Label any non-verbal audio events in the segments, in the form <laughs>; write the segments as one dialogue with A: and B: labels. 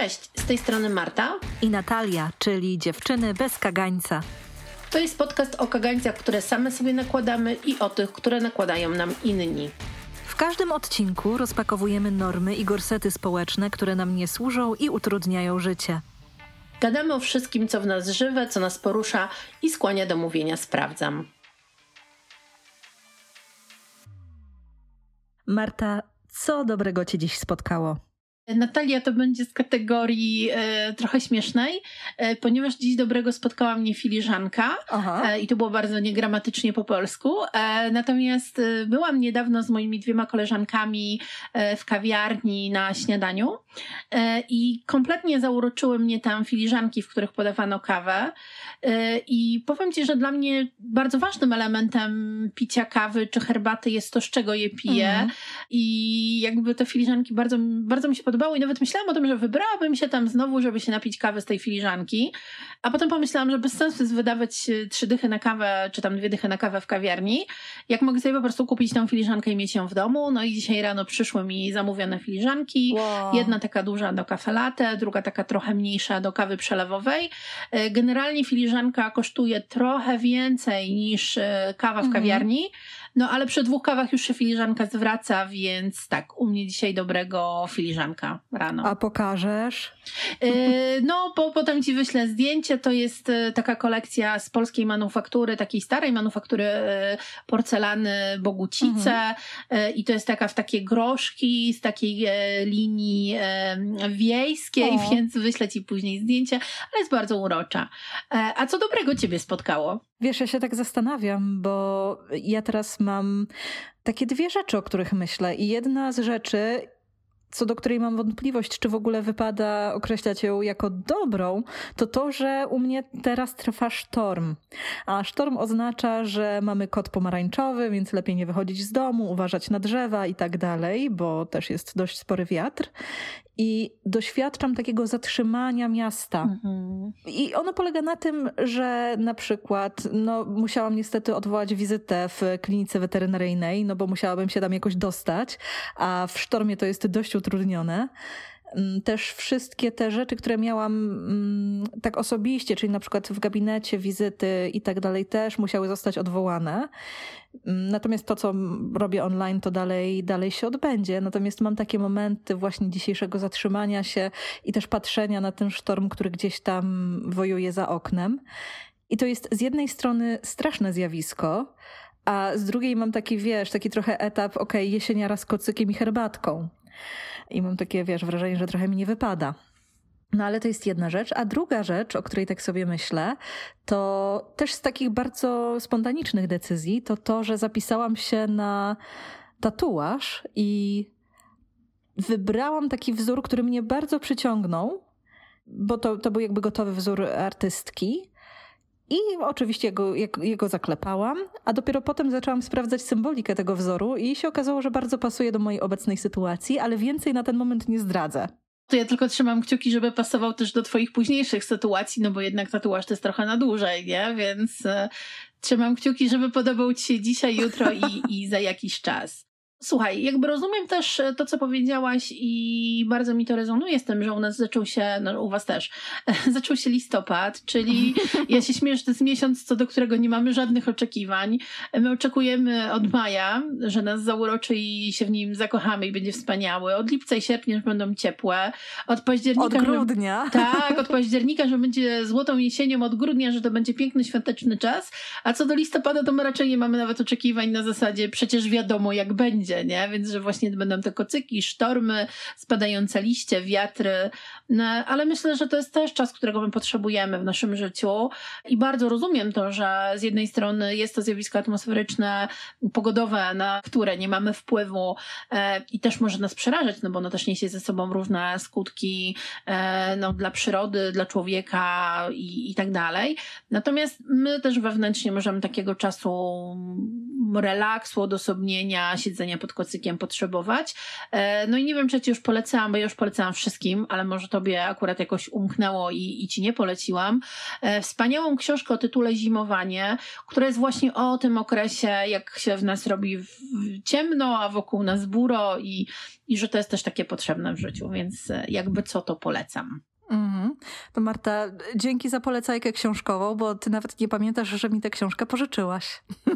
A: Cześć, z tej strony Marta
B: i Natalia, czyli dziewczyny bez kagańca.
A: To jest podcast o kagańcach, które same sobie nakładamy i o tych, które nakładają nam inni.
B: W każdym odcinku rozpakowujemy normy i gorsety społeczne, które nam nie służą i utrudniają życie.
A: Gadamy o wszystkim, co w nas żywe, co nas porusza i skłania do mówienia sprawdzam.
B: Marta, co dobrego cię dziś spotkało?
A: Natalia to będzie z kategorii e, trochę śmiesznej, e, ponieważ dziś dobrego spotkała mnie filiżanka e, i to było bardzo niegramatycznie po polsku. E, natomiast e, byłam niedawno z moimi dwiema koleżankami e, w kawiarni na śniadaniu i kompletnie zauroczyły mnie tam filiżanki, w których podawano kawę. I powiem Ci, że dla mnie bardzo ważnym elementem picia kawy czy herbaty jest to, z czego je piję. Mhm. I jakby te filiżanki bardzo, bardzo mi się podobały podobało i nawet myślałam o tym, że wybrałabym się tam znowu, żeby się napić kawy z tej filiżanki, a potem pomyślałam, że bez sensu jest wydawać e, trzy dychy na kawę, czy tam dwie dychy na kawę w kawiarni, jak mogę sobie po prostu kupić tą filiżankę i mieć ją w domu. No i dzisiaj rano przyszły mi zamówione filiżanki. Wow. Jedna taka duża do kafe latte, druga taka trochę mniejsza do kawy przelewowej. E, generalnie filiżanka kosztuje trochę więcej niż e, kawa w mhm. No ale przy dwóch kawach już się filiżanka zwraca, więc tak, u mnie dzisiaj dobrego filiżanka rano.
B: A pokażesz?
A: Yy, no, bo potem ci wyślę zdjęcie. To jest e, taka kolekcja z polskiej manufaktury, takiej starej manufaktury e, porcelany Bogucice mhm. i to jest taka w takie groszki z takiej linii wiejskiej, o. więc wyślę ci później zdjęcie, ale jest bardzo urocza. A co dobrego ciebie spotkało?
B: Wiesz, ja się tak zastanawiam, bo ja teraz mam takie dwie rzeczy, o których myślę. I jedna z rzeczy, co do której mam wątpliwość, czy w ogóle wypada określać ją jako dobrą, to to, że u mnie teraz trwa sztorm. A sztorm oznacza, że mamy kod pomarańczowy, więc lepiej nie wychodzić z domu, uważać na drzewa i tak dalej, bo też jest dość spory wiatr i doświadczam takiego zatrzymania miasta. Mhm. I ono polega na tym, że na przykład no, musiałam niestety odwołać wizytę w klinice weterynaryjnej, no bo musiałabym się tam jakoś dostać, a w sztormie to jest dość utrudnione. Mm, też wszystkie te rzeczy, które miałam mm, tak osobiście, czyli na przykład w gabinecie, wizyty i tak dalej, też musiały zostać odwołane. Mm, natomiast to, co robię online, to dalej, dalej się odbędzie. Natomiast mam takie momenty właśnie dzisiejszego zatrzymania się i też patrzenia na ten sztorm, który gdzieś tam wojuje za oknem. I to jest z jednej strony straszne zjawisko, a z drugiej mam taki, wiesz, taki trochę etap, okej, okay, jesieniara z kocykiem i herbatką i mam takie, wiesz, wrażenie, że trochę mi nie wypada. No ale to jest jedna rzecz. A druga rzecz, o której tak sobie myślę, to też z takich bardzo spontanicznych decyzji, to to, że zapisałam się na tatuaż i wybrałam taki wzór, który mnie bardzo przyciągnął, bo to, to był jakby gotowy wzór artystki. I oczywiście jego, jego zaklepałam, a dopiero potem zaczęłam sprawdzać symbolikę tego wzoru i się okazało, że bardzo pasuje do mojej obecnej sytuacji, ale więcej na ten moment nie zdradzę.
A: To ja tylko trzymam kciuki, żeby pasował też do twoich późniejszych sytuacji, no bo jednak tatuaż to jest trochę na dłużej, nie? Więc e, trzymam kciuki, żeby podobał ci się dzisiaj, jutro i, i za jakiś czas. Słuchaj, jakby rozumiem też e, to, co powiedziałaś i bardzo mi to rezonuje z tym, że u nas zaczął się, no u was też, <laughs> zaczął się listopad, czyli ja się śmieję, że to jest miesiąc, co do którego nie mamy żadnych oczekiwań. My oczekujemy od maja, że nas zauroczy i się w nim zakochamy i będzie wspaniały. Od lipca i sierpnia, że będą ciepłe. Od października...
B: Od grudnia.
A: Że, <laughs> tak, od października, że będzie złotą jesienią, od grudnia, że to będzie piękny, świąteczny czas. A co do listopada, to my raczej nie mamy nawet oczekiwań na zasadzie przecież wiadomo jak będzie nie? Więc, że właśnie będą te kocyki, sztormy, spadające liście, wiatry, no, ale myślę, że to jest też czas, którego my potrzebujemy w naszym życiu i bardzo rozumiem to, że z jednej strony jest to zjawisko atmosferyczne, pogodowe, na które nie mamy wpływu e, i też może nas przerażać, no bo ono też niesie ze sobą różne skutki e, no, dla przyrody, dla człowieka i, i tak dalej. Natomiast my też wewnętrznie możemy takiego czasu relaksu, odosobnienia, siedzenia pod kocykiem potrzebować. E, no i nie wiem, czy ci już polecałam, bo ja już polecałam wszystkim, ale może tobie akurat jakoś umknęło i, i ci nie poleciłam. E, wspaniałą książkę o tytule Zimowanie, która jest właśnie o tym okresie, jak się w nas robi ciemno, a wokół nas buro i, i że to jest też takie potrzebne w życiu, więc e, jakby co to polecam.
B: Mm. To Marta, dzięki za polecajkę książkową, bo ty nawet nie pamiętasz, że mi tę książkę pożyczyłaś. <laughs>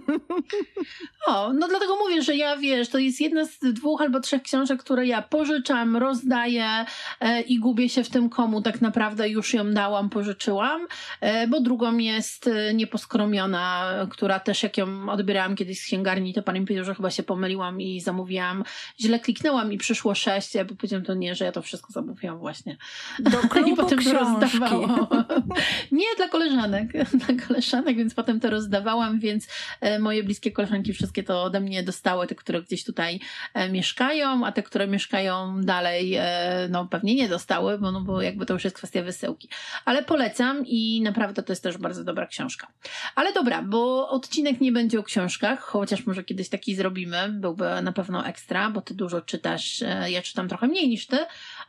A: O, no dlatego mówię, że ja wiesz, to jest jedna z dwóch albo trzech książek, które ja pożyczam, rozdaję e, i gubię się w tym, komu tak naprawdę już ją dałam, pożyczyłam, e, bo drugą jest e, Nieposkromiona, która też jak ją odbierałam kiedyś z księgarni, to pani powiedział, że chyba się pomyliłam i zamówiłam, źle kliknęłam i przyszło sześć, ja powiedziałam to nie, że ja to wszystko zamówiłam właśnie.
B: Do <laughs> i potem książki. to rozdawało. <laughs>
A: Nie, dla koleżanek. <laughs> Dla koleżanek, więc potem to rozdawałam, więc e, moje bliskie koleżanki wszystkie to ode mnie dostały, te, które gdzieś tutaj e, mieszkają, a te, które mieszkają dalej, e, no pewnie nie dostały, bo, no, bo jakby to już jest kwestia wysyłki. Ale polecam i naprawdę to jest też bardzo dobra książka. Ale dobra, bo odcinek nie będzie o książkach, chociaż może kiedyś taki zrobimy, byłby na pewno ekstra, bo ty dużo czytasz, ja czytam trochę mniej niż ty,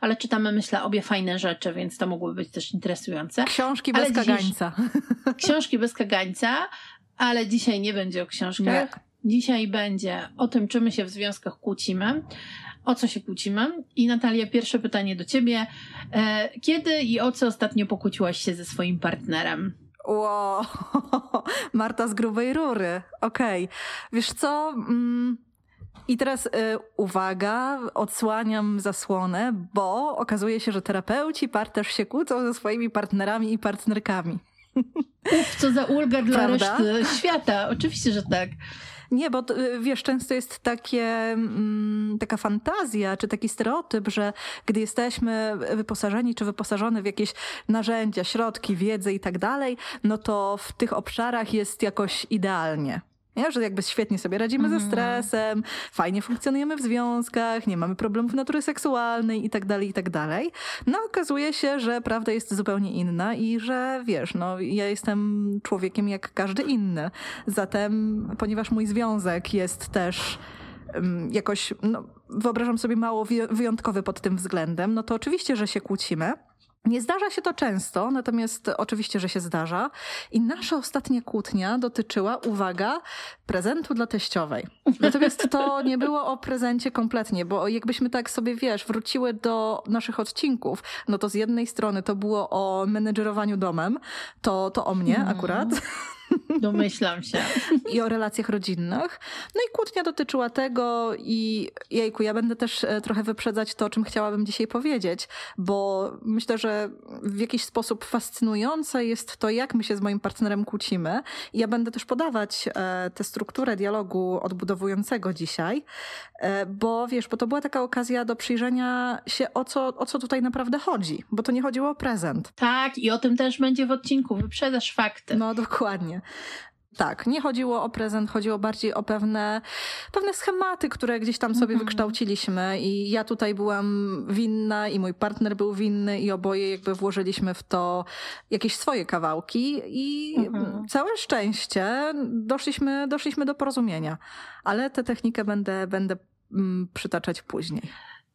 A: ale czytamy myślę obie fajne rzeczy, więc to mogłoby być też interesujące.
B: Książki bez ale kagańca.
A: Dziś, <laughs> książki bez kagańca, ale dzisiaj nie będzie o książkach. Nie. Dzisiaj będzie o tym, czy my się w związkach kłócimy, o co się kłócimy. I Natalia, pierwsze pytanie do ciebie. E, kiedy i o co ostatnio pokłóciłaś się ze swoim partnerem?
B: Wow, <laughs> Marta z grubej rury. Okej. Okay. Wiesz co? Mm, i teraz y, uwaga, odsłaniam zasłonę, bo okazuje się, że terapeuci par też się kłócą ze swoimi partnerami i partnerkami.
A: Uf, co za ulga dla Prawda? reszty świata. Oczywiście, że tak.
B: Nie, bo y, wiesz, często jest takie, mm, taka fantazja, czy taki stereotyp, że gdy jesteśmy wyposażeni, czy wyposażone w jakieś narzędzia, środki, wiedzę i tak dalej, no to w tych obszarach jest jakoś idealnie. Nie? Że jakby świetnie sobie radzimy mm. ze mhm. stresem, fajnie funkcjonujemy w związkach, nie mamy problemów natury seksualnej i tak dalej, i tak dalej. No okazuje się, że prawda jest zupełnie inna i że wiesz, no ja jestem człowiekiem jak każdy inny. Zatem, ponieważ mój związek jest też jakoś, no, wyobrażam sobie mało wyjątkowy pod tym względem, no to oczywiście, że się kłócimy. Nie zdarza się to często, natomiast oczywiście, że się zdarza. I nasza ostatnia kłótnia dotyczyła, uwaga, prezentu dla teściowej. Natomiast to nie było o prezencie kompletnie, bo jakbyśmy tak sobie, wiesz, wróciły do naszych odcinków, no to z jednej strony to było o menedżerowaniu domem, to, to o mnie mm. akurat.
A: Domyślam się. <laughs>
B: I o relacjach rodzinnych. No i kłótnia dotyczyła tego i jejku, ja będę też e, trochę wyprzedzać to, o czym chciałabym dzisiaj powiedzieć, bo myślę, że w jakiś sposób fascynujące jest to, jak my się z moim partnerem kłócimy. I ja będę też podawać e, tę strukturę dialogu odbudowującego dzisiaj, e, bo wiesz, bo to była taka okazja do przyjrzenia się, o co, o co tutaj naprawdę chodzi, bo to nie chodziło o prezent.
A: Tak, i o tym też będzie w odcinku. Wyprzedasz fakty.
B: No dokładnie. Tak, nie chodziło o prezent, chodziło bardziej o pewne, pewne schematy, które gdzieś tam sobie -hmm. wykształciliśmy i ja tutaj byłam winna i mój partner był winny i oboje jakby włożyliśmy w to jakieś swoje kawałki i -hmm. całe szczęście doszliśmy, doszliśmy do porozumienia, ale tę technikę będę, będę mm, przytaczać później.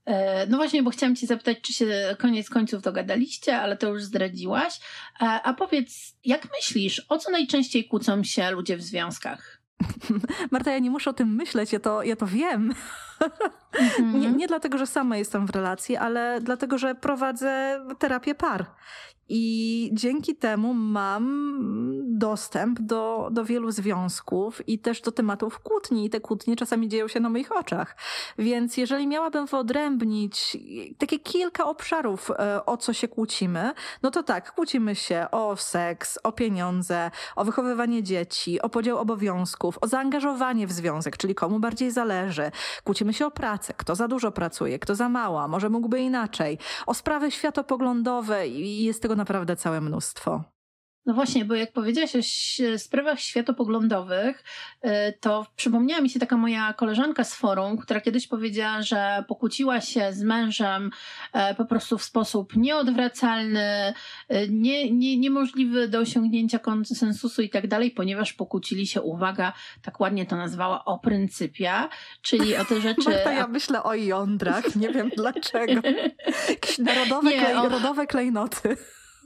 A: E, no właśnie, bo chciałam Cię zapytać, czy się koniec końców dogadaliście, ale to już zdradziłaś. A, e, a powiedz, jak myślisz, o co najczęściej kłócą się ludzie w związkach? <laughs>
B: Marta, ja nie muszę o tym myśleć, ja to, ja to wiem. <laughs> Nie, nie dlatego, że sama jestem w relacji, ale dlatego, że prowadzę terapię par. I dzięki temu mam dostęp do, do wielu związków i też do tematów kłótni. I te kłótnie czasami dzieją się na moich oczach. Więc jeżeli miałabym wyodrębnić takie kilka obszarów, e, o co się kłócimy, no to tak, kłócimy się o seks, o pieniądze, o wychowywanie dzieci, o podział obowiązków, o zaangażowanie w związek, czyli komu bardziej zależy. Kłócimy się o pracę, kto za dużo pracuje, kto za mało, może mógłby inaczej, o sprawy światopoglądowe i jest tego naprawdę całe mnóstwo.
A: No właśnie, bo jak powiedziałaś o sprawach światopoglądowych, y, to przypomniała mi się taka moja koleżanka z forum, która kiedyś powiedziała, że pokłóciła się z mężem e, po prostu w sposób nieodwracalny, y, nie, nie, niemożliwy do osiągnięcia konsensusu i tak dalej, ponieważ pokłócili się, uwaga, tak ładnie to nazwała, o pryncypia, czyli o te rzeczy... <laughs>
B: Marta, ja myślę o jądrach, nie wiem dlaczego. <laughs> Jakieś narodowe, nie, klej, o... narodowe klejnoty.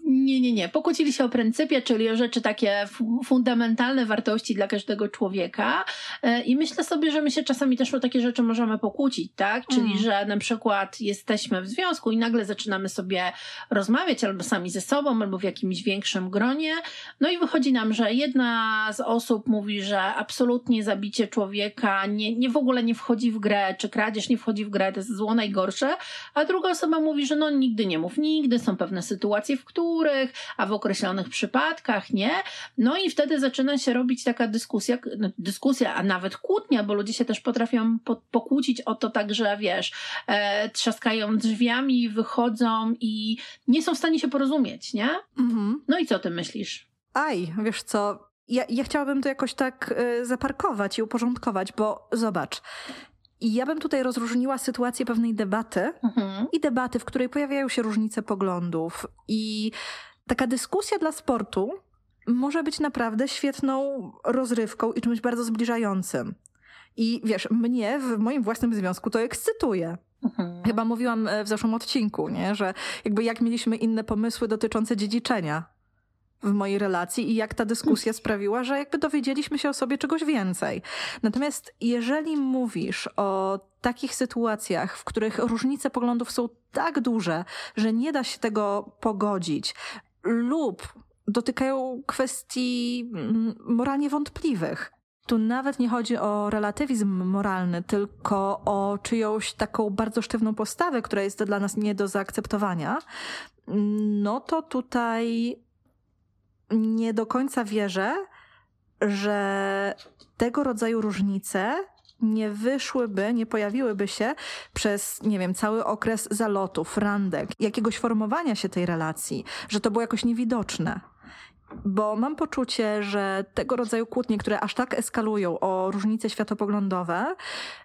A: Nie, nie, nie. Pokłócili się o pryncypie, czyli o rzeczy takie fundamentalne wartości dla każdego człowieka. E, I myślę sobie, że my się czasami też o takie rzeczy możemy pokłócić, tak? Czyli, mm. że na przykład jesteśmy w związku i nagle zaczynamy sobie rozmawiać albo sami ze sobą, albo w jakimś większym gronie. No i wychodzi nam, że jedna z osób mówi, że absolutnie zabicie człowieka nie, nie w ogóle nie wchodzi w grę, czy kradzież nie wchodzi w grę, to jest zło najgorsze, a druga osoba mówi, że no nigdy nie mów nigdy, są pewne sytuacje, w których niektórych, a w określonych przypadkach nie. No i wtedy zaczyna się robić taka dyskusja, no, dyskusja, a nawet kłótnia, bo ludzie się też potrafią po, pokłócić o to tak, że wiesz, e, trzaskają drzwiami, wychodzą i nie są w stanie się porozumieć, nie? Mhm. No i co ty myślisz?
B: Aj, wiesz co, ja, ja chciałabym to jakoś tak y, zaparkować i uporządkować, bo zobacz, i ja bym tutaj rozróżniła sytuację pewnej debaty mhm. i debaty, w której pojawiają się różnice poglądów. I taka dyskusja dla sportu może być naprawdę świetną rozrywką i czymś bardzo zbliżającym. I wiesz, mnie w moim własnym związku to ekscytuje. Mhm. Chyba mówiłam e, w zeszłym odcinku, nie? że jakby jak mieliśmy inne pomysły dotyczące dziedziczenia w mojej relacji i jak ta dyskusja sprawiła, że jakby dowiedzieliśmy się o sobie czegoś więcej. Natomiast jeżeli mówisz o takich sytuacjach, w których różnice poglądów są tak duże, że nie da się tego pogodzić, lub dotykają kwestii mm, moralnie wątpliwych, tu nawet nie chodzi o relatywizm moralny, tylko o czyjąś taką bardzo sztywną postawę, która jest dla nas nie do zaakceptowania, no to tutaj nie do końca wierzę, że tego rodzaju różnice nie wyszłyby, nie pojawiłyby się przez, nie wiem, cały okres zalotów, randek, jakiegoś formowania się tej relacji, że to było jakoś niewidoczne. Bo mam poczucie, że tego rodzaju kłótnie, które aż tak eskalują o różnice światopoglądowe,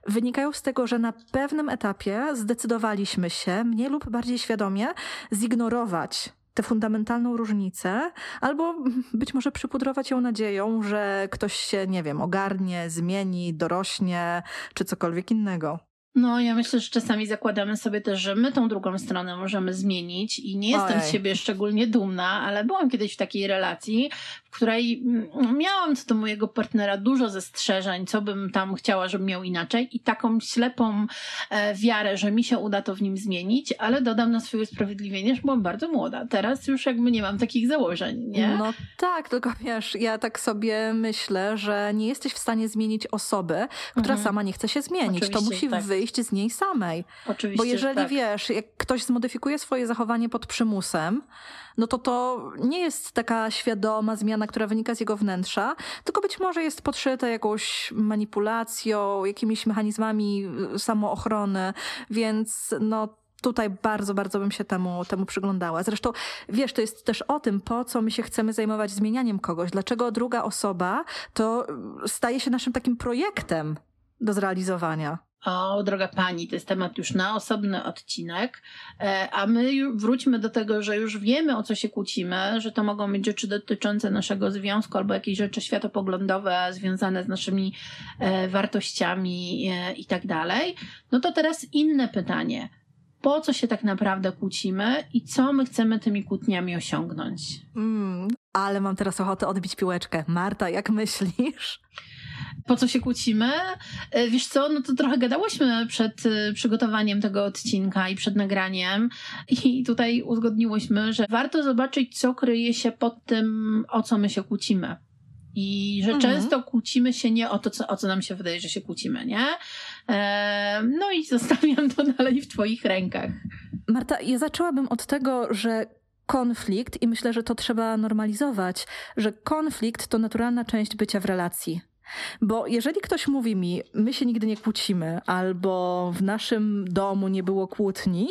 B: wynikają z tego, że na pewnym etapie zdecydowaliśmy się, mniej lub bardziej świadomie, zignorować tę fundamentalną różnicę, albo być może przypudrować ją nadzieją, że ktoś się, nie wiem, ogarnie, zmieni, dorośnie, czy cokolwiek innego.
A: No, ja myślę, że czasami zakładamy sobie też, że my tą drugą stronę możemy zmienić i nie jestem Ojej. z siebie szczególnie dumna, ale byłam kiedyś w takiej relacji, w której mm, miałam co do mojego partnera dużo zastrzeżeń, co bym tam chciała, żeby miał inaczej i taką ślepą e, wiarę, że mi się uda to w nim zmienić, ale dodam na swoje usprawiedliwienie, że byłam bardzo młoda. Teraz już jakby nie mam takich założeń, nie?
B: No tak, tylko wiesz, ja tak sobie myślę, że nie jesteś w stanie zmienić osoby, która mhm. sama nie chce się zmienić. Oczywiście, to musi tak. wyjść z niej samej. Oczywiście, Bo jeżeli tak. wiesz, jak ktoś zmodyfikuje swoje zachowanie pod przymusem, no to to nie jest taka świadoma zmiana, która wynika z jego wnętrza, tylko być może jest podszyte jakąś manipulacją, jakimiś mechanizmami y, samoochrony, więc no tutaj bardzo, bardzo bym się temu, temu przyglądała. Zresztą, wiesz, to jest też o tym, po co my się chcemy zajmować zmienianiem kogoś. Dlaczego druga osoba to y, staje się naszym takim projektem do zrealizowania.
A: O, droga pani, to jest temat już na osobny odcinek, e, a my wróćmy do tego, że już wiemy o co się kłócimy, że to mogą być rzeczy dotyczące naszego związku albo jakieś rzeczy światopoglądowe związane z naszymi e, wartościami e, i tak dalej. No to teraz inne pytanie. Po co się tak naprawdę kłócimy i co my chcemy tymi kłótniami osiągnąć?
B: Mm, ale mam teraz ochotę odbić piłeczkę. Marta, jak myślisz?
A: Po co się kłócimy. E, wiesz co, no to trochę gadałyśmy przed e, przygotowaniem tego odcinka i przed nagraniem i tutaj uzgodniłyśmy, że warto zobaczyć, co kryje się pod tym, o co my się kłócimy. I że mhm. często kłócimy się nie o to, co, o co nam się wydaje, że się kłócimy, nie? E, no i <laughs> zostawiam to dalej w Twoich rękach.
B: Marta, ja zaczęłabym od tego, że konflikt, i myślę, że to trzeba normalizować, że konflikt to naturalna część bycia w relacji. Bo jeżeli ktoś mówi mi, my się nigdy nie kłócimy, albo w naszym domu nie było kłótni,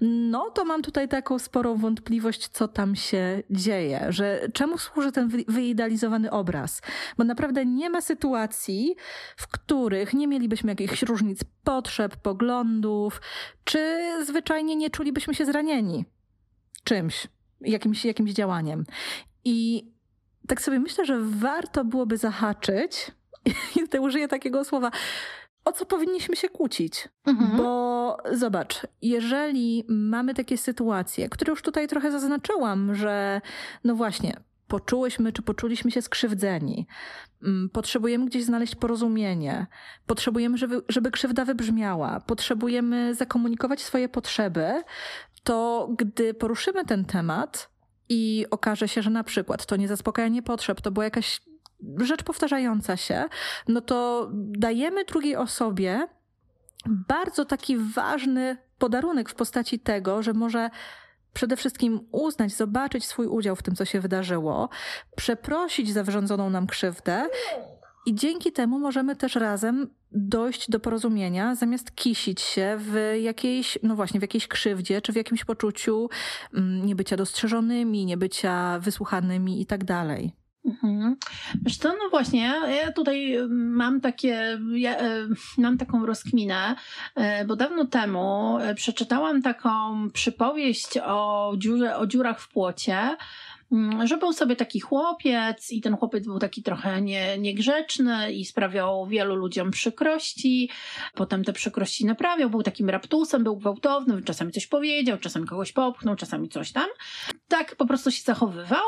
B: no to mam tutaj taką sporą wątpliwość, co tam się dzieje, że czemu służy ten wyidealizowany obraz. Bo naprawdę nie ma sytuacji, w których nie mielibyśmy jakichś różnic potrzeb, poglądów, czy zwyczajnie nie czulibyśmy się zranieni czymś, jakimś, jakimś działaniem. I tak sobie myślę, że warto byłoby zahaczyć, i <laughs> tutaj użyję takiego słowa, o co powinniśmy się kłócić. Mhm. Bo zobacz, jeżeli mamy takie sytuacje, które już tutaj trochę zaznaczyłam, że no właśnie, poczułyśmy czy poczuliśmy się skrzywdzeni, mm, potrzebujemy gdzieś znaleźć porozumienie, potrzebujemy, żeby, żeby krzywda wybrzmiała, potrzebujemy zakomunikować swoje potrzeby, to gdy poruszymy ten temat i okaże się, że na przykład to nie zaspokajanie potrzeb, to była jakaś rzecz powtarzająca się, no to dajemy drugiej osobie bardzo taki ważny podarunek w postaci tego, że może przede wszystkim uznać, zobaczyć swój udział w tym, co się wydarzyło, przeprosić za wyrządzoną nam krzywdę. I dzięki temu możemy też razem dojść do porozumienia, zamiast kisić się w jakiejś, no właśnie, w jakiejś krzywdzie, czy w jakimś poczuciu mm, niebycia dostrzeżonymi, niebycia wysłuchanymi i tak dalej.
A: Mhm. Co, no właśnie, ja tutaj mam takie, ja, e, mam taką rozkminę, e, bo dawno temu e, przeczytałam taką przypowieść o, dziurze, o dziurach w płocie, Mm, że był sobie taki chłopiec i ten chłopiec był taki trochę nie, niegrzeczny i sprawiał wielu ludziom przykrości. Potem te przykrości naprawiał, był takim raptusem, był gwałtowny, czasami coś powiedział, czasami kogoś popchnął, czasami coś tam. Tak po prostu się zachowywał.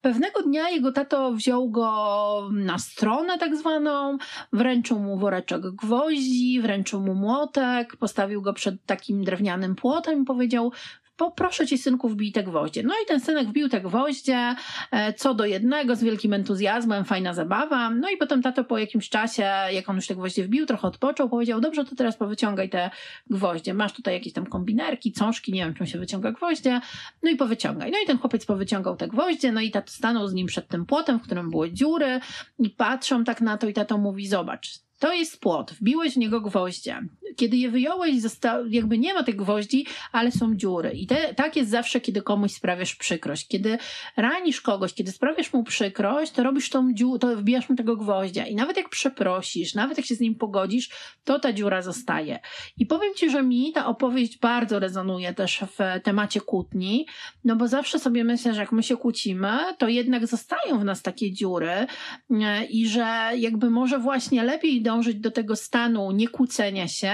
A: Pewnego dnia jego tato wziął go na stronę tak zwaną, wręczył mu woreczek gwoździ, wręczył mu młotek, postawił go przed takim drewnianym płotem i powiedział poproszę ci synku wbij te gwoździe. No i ten synek wbił te gwoździe, e, co do jednego, z wielkim entuzjazmem, fajna zabawa. No i potem tato po jakimś czasie, jak on już te gwoździe wbił, trochę odpoczął, powiedział, dobrze, to teraz powyciągaj te gwoździe. Masz tutaj jakieś tam kombinerki, cążki, nie wiem, czym się wyciąga gwoździe, no i powyciągaj. No i ten chłopiec powyciągał te gwoździe, no i tato stanął z nim przed tym płotem, w którym były dziury i patrzą tak na to i tato mówi, zobacz, to jest płot, wbiłeś w niego gwoździe. Kiedy je wyjąłeś, zosta- jakby nie ma tych gwoździ, ale są dziury. I te, tak jest zawsze, kiedy komuś sprawiasz przykrość. Kiedy ranisz kogoś, kiedy sprawiasz mu przykrość, to robisz tą dziurę, to wbijasz mu tego gwoździa. I nawet jak przeprosisz, nawet jak się z nim pogodzisz, to ta dziura zostaje. I powiem ci, że mi ta opowieść bardzo rezonuje też w temacie kłótni, no bo zawsze sobie myślę, że jak my się kłócimy, to jednak zostają w nas takie dziury e, i że jakby może właśnie lepiej dążyć do tego stanu niekłócenia się,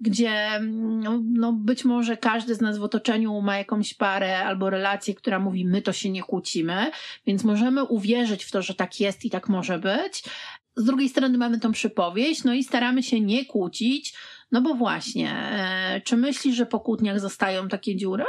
A: gdzie no, no, być może każdy z nas w otoczeniu ma jakąś parę albo relację, która mówi, my to się nie kłócimy, więc możemy uwierzyć w to, że tak jest i tak może być. Z drugiej strony mamy tą przypowieść, no i staramy się nie kłócić, no bo właśnie, e, czy myślisz, że po kłótniach zostają takie dziury?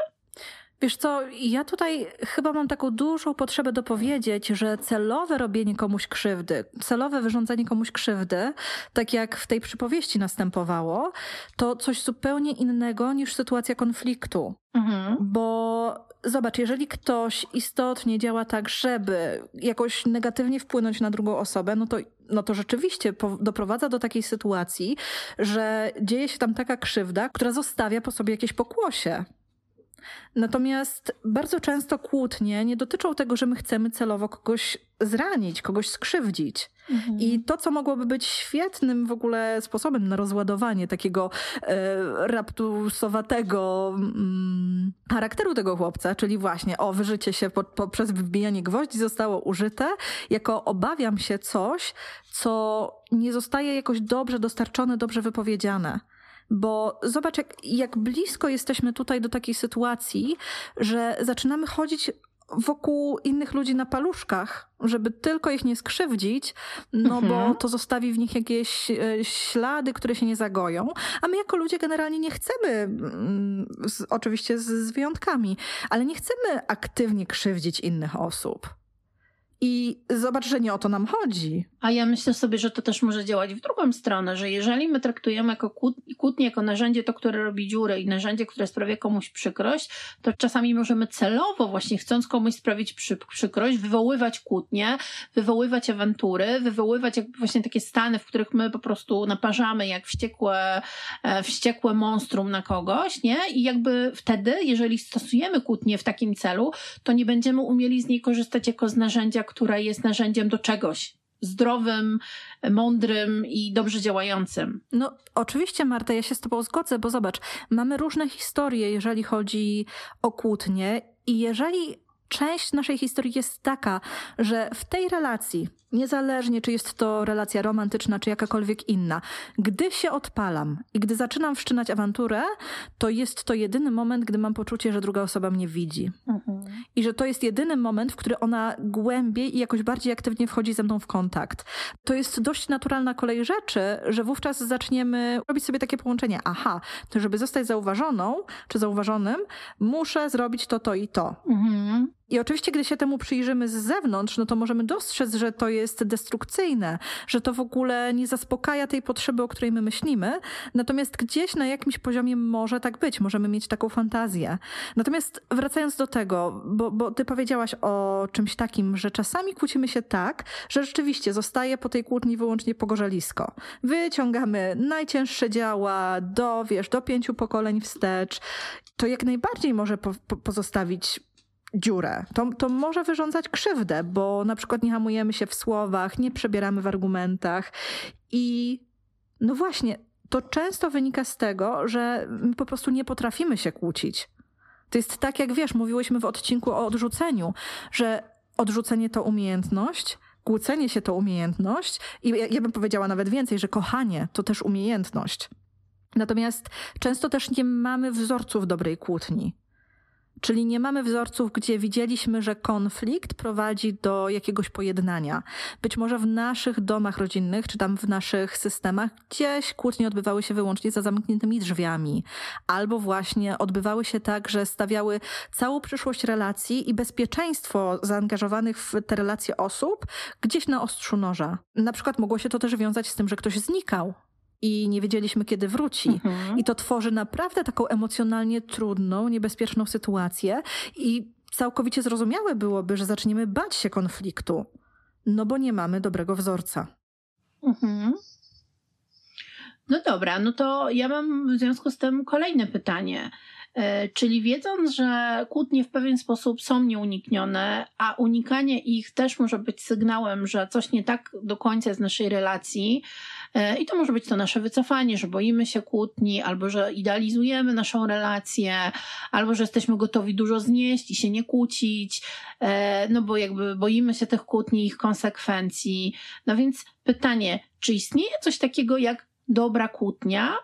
B: Wiesz co, ja tutaj chyba mam taką dużą potrzebę dopowiedzieć, że celowe robienie komuś krzywdy, celowe wyrządzenie komuś krzywdy, tak jak w tej przypowieści następowało, to coś zupełnie innego niż sytuacja konfliktu. Mhm. Bo zobacz, jeżeli ktoś istotnie działa tak, żeby jakoś negatywnie wpłynąć na drugą osobę, no to, no to rzeczywiście doprowadza do takiej sytuacji, że dzieje się tam taka krzywda, która zostawia po sobie jakieś pokłosie. Natomiast bardzo często kłótnie nie dotyczą tego, że my chcemy celowo kogoś zranić, kogoś skrzywdzić. Mhm. I to, co mogłoby być świetnym w ogóle sposobem na rozładowanie takiego e, raptusowatego mm, charakteru tego chłopca, czyli właśnie o wyżycie się po, poprzez wbijanie gwoździ zostało użyte, jako obawiam się coś, co nie zostaje jakoś dobrze dostarczone, dobrze wypowiedziane. Bo zobacz, jak, jak blisko jesteśmy tutaj do takiej sytuacji, że zaczynamy chodzić wokół innych ludzi na paluszkach, żeby tylko ich nie skrzywdzić, no mhm. bo to zostawi w nich jakieś e, ślady, które się nie zagoją. A my jako ludzie generalnie nie chcemy, mm, oczywiście z, z wyjątkami, ale nie chcemy aktywnie krzywdzić innych osób. I zobacz, że nie o to nam chodzi.
A: A ja myślę sobie, że to też może działać w drugą stronę, że jeżeli my traktujemy jako kłótnię jako narzędzie to, które robi dziurę i narzędzie, które sprawia komuś przykrość, to czasami możemy celowo właśnie chcąc komuś sprawić przy, przykrość, wywoływać kłótnie, wywoływać awantury, wywoływać jakby właśnie takie stany, w których my po prostu naparzamy jak wściekłe, e, wściekłe monstrum na kogoś, nie? I jakby wtedy, jeżeli stosujemy kłótnię w takim celu, to nie będziemy umieli z niej korzystać jako z narzędzia, które jest narzędziem do czegoś zdrowym, mądrym i dobrze działającym.
B: No, oczywiście, Marta, ja się z Tobą zgodzę, bo zobacz, mamy różne historie, jeżeli chodzi o kłótnie, i jeżeli część naszej historii jest taka, że w tej relacji, niezależnie czy jest to relacja romantyczna, czy jakakolwiek inna, gdy się odpalam i gdy zaczynam wszczynać awanturę, to jest to jedyny moment, gdy mam poczucie, że druga osoba mnie widzi. Mhm. I że to jest jedyny moment, w który ona głębiej i jakoś bardziej aktywnie wchodzi ze mną w kontakt. To jest dość naturalna kolej rzeczy, że wówczas zaczniemy robić sobie takie połączenie. Aha, to żeby zostać zauważoną czy zauważonym, muszę zrobić to, to i to. Mhm. I oczywiście, gdy się temu przyjrzymy z zewnątrz, no to możemy dostrzec, że to jest destrukcyjne, że to w ogóle nie zaspokaja tej potrzeby, o której my myślimy. Natomiast gdzieś na jakimś poziomie może tak być, możemy mieć taką fantazję. Natomiast wracając do tego, bo, bo ty powiedziałaś o czymś takim, że czasami kłócimy się tak, że rzeczywiście zostaje po tej kłótni wyłącznie pogorzelisko. Wyciągamy najcięższe działa do, wiesz, do pięciu pokoleń wstecz. To jak najbardziej może po, po pozostawić dziurę. To, to może wyrządzać krzywdę, bo na przykład nie hamujemy się w słowach, nie przebieramy w argumentach i no właśnie, to często wynika z tego, że my po prostu nie potrafimy się kłócić. To jest tak, jak wiesz, mówiłyśmy w odcinku o odrzuceniu, że odrzucenie to umiejętność, kłócenie się to umiejętność i ja, ja bym powiedziała nawet więcej, że kochanie to też umiejętność. Natomiast często też nie mamy wzorców dobrej kłótni. Czyli nie mamy wzorców, gdzie widzieliśmy, że konflikt prowadzi do jakiegoś pojednania. Być może w naszych domach rodzinnych, czy tam w naszych systemach, gdzieś kłótnie odbywały się wyłącznie za zamkniętymi drzwiami, albo właśnie odbywały się tak, że stawiały całą przyszłość relacji i bezpieczeństwo zaangażowanych w te relacje osób gdzieś na ostrzu noża. Na przykład mogło się to też wiązać z tym, że ktoś znikał i nie wiedzieliśmy, kiedy wróci. Mhm. I to tworzy naprawdę taką emocjonalnie trudną, niebezpieczną sytuację. I całkowicie zrozumiałe byłoby, że zaczniemy bać się konfliktu, no bo nie mamy dobrego wzorca. Mhm.
A: No dobra, no to ja mam w związku z tym kolejne pytanie. E, czyli wiedząc, że kłótnie w pewien sposób są nieuniknione, a unikanie ich też może być sygnałem, że coś nie tak do końca z naszej relacji, i to może być to nasze wycofanie, że boimy się kłótni, albo że idealizujemy naszą relację, albo że jesteśmy gotowi dużo znieść i się nie kłócić, e, no bo jakby boimy się tych kłótni i ich konsekwencji. No więc pytanie, czy istnieje coś takiego jak dobra kłótnia?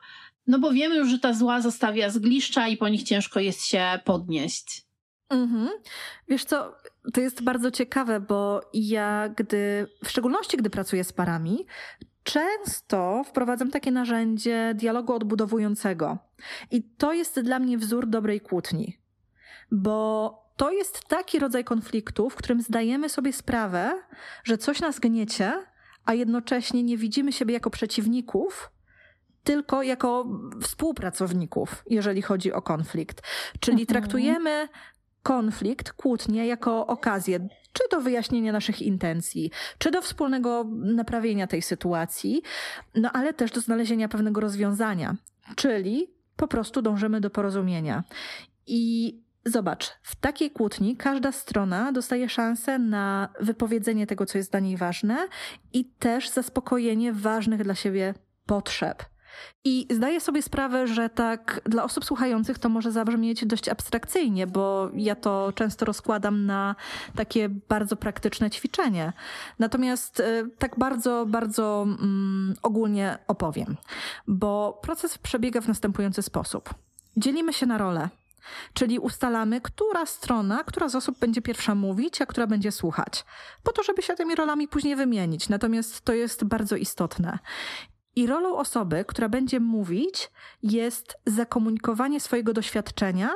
A: No bo wiemy już, że ta zła zostawia zgliszcza i po nich ciężko jest się podnieść. Mhm.
B: Wiesz co, to jest bardzo ciekawe, bo ja gdy, w szczególności gdy pracuję z parami, często wprowadzam takie narzędzie dialogu odbudowującego. I to jest dla mnie wzór dobrej kłótni, bo to jest taki rodzaj konfliktu, w którym zdajemy sobie sprawę, że coś nas gniecie, a jednocześnie nie widzimy siebie jako przeciwników, tylko jako współpracowników, jeżeli chodzi o konflikt. Czyli mhm. traktujemy konflikt, kłótnię jako okazję czy do wyjaśnienia naszych intencji, czy do wspólnego naprawienia tej sytuacji, no ale też do znalezienia pewnego rozwiązania. Czyli po prostu dążymy do porozumienia. I Zobacz, w takiej kłótni każda strona dostaje szansę na wypowiedzenie tego, co jest dla niej ważne i też zaspokojenie ważnych dla siebie potrzeb. I zdaję sobie sprawę, że tak dla osób słuchających to może zabrzmieć dość abstrakcyjnie, bo ja to często rozkładam na takie bardzo praktyczne ćwiczenie. Natomiast y, tak bardzo, bardzo mm, ogólnie opowiem, bo proces przebiega w następujący sposób. Dzielimy się na role. Czyli ustalamy, która strona, która z osób będzie pierwsza mówić, a która będzie słuchać, po to, żeby się tymi rolami później wymienić. Natomiast to jest bardzo istotne. I rolą osoby, która będzie mówić, jest zakomunikowanie swojego doświadczenia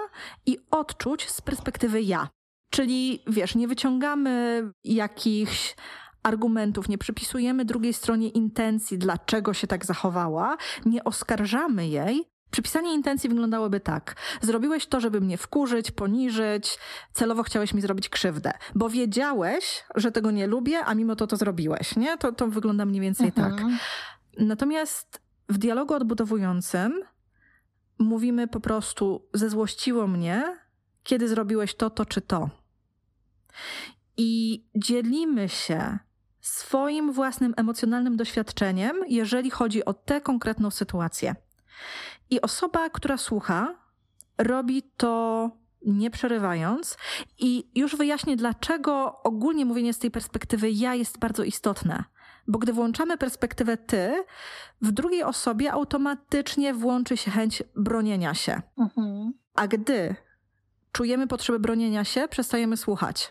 B: i odczuć z perspektywy ja. Czyli wiesz, nie wyciągamy jakichś argumentów, nie przypisujemy drugiej stronie intencji, dlaczego się tak zachowała, nie oskarżamy jej. Przypisanie intencji wyglądałoby tak. Zrobiłeś to, żeby mnie wkurzyć, poniżyć, celowo chciałeś mi zrobić krzywdę, bo wiedziałeś, że tego nie lubię, a mimo to to zrobiłeś, nie? To, to wygląda mniej więcej mhm. tak. Natomiast w dialogu odbudowującym mówimy po prostu, zezłościło mnie, kiedy zrobiłeś to, to czy to. I dzielimy się swoim własnym emocjonalnym doświadczeniem, jeżeli chodzi o tę konkretną sytuację. I osoba, która słucha, robi to nie przerywając. I już wyjaśnię, dlaczego ogólnie mówienie z tej perspektywy ja jest bardzo istotne. Bo gdy włączamy perspektywę ty, w drugiej osobie automatycznie włączy się chęć bronienia się. Mhm. A gdy czujemy potrzebę bronienia się, przestajemy słuchać.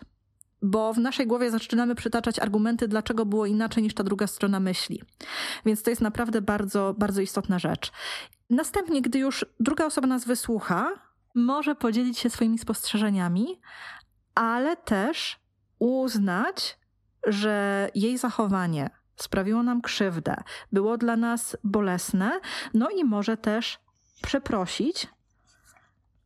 B: Bo w naszej głowie zaczynamy przytaczać argumenty, dlaczego było inaczej niż ta druga strona myśli. Więc to jest naprawdę bardzo, bardzo istotna rzecz. Następnie, gdy już druga osoba nas wysłucha, może podzielić się swoimi spostrzeżeniami, ale też uznać, że jej zachowanie sprawiło nam krzywdę, było dla nas bolesne, no i może też przeprosić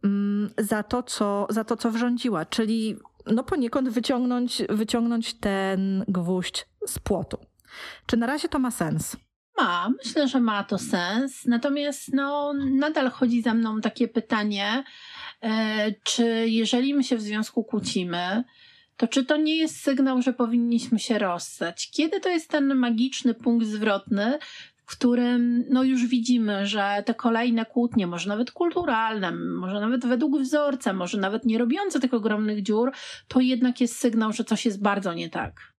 B: mm, za to, co, za to, co wrządziła, czyli no poniekąd wyciągnąć, wyciągnąć ten gwóźdź z płotu. Czy na razie to ma sens?
A: Ma, myślę, że ma to sens. Natomiast no, nadal chodzi za mną takie pytanie, e, czy jeżeli my się w związku kłócimy, to czy to nie jest sygnał, że powinniśmy się rozstać? Kiedy to jest ten magiczny punkt zwrotny, w którym no już widzimy, że te kolejne kłótnie, może nawet kulturalne, może nawet według wzorca, może nawet nie robiące tych ogromnych dziur, to jednak jest sygnał, że coś jest bardzo nie tak.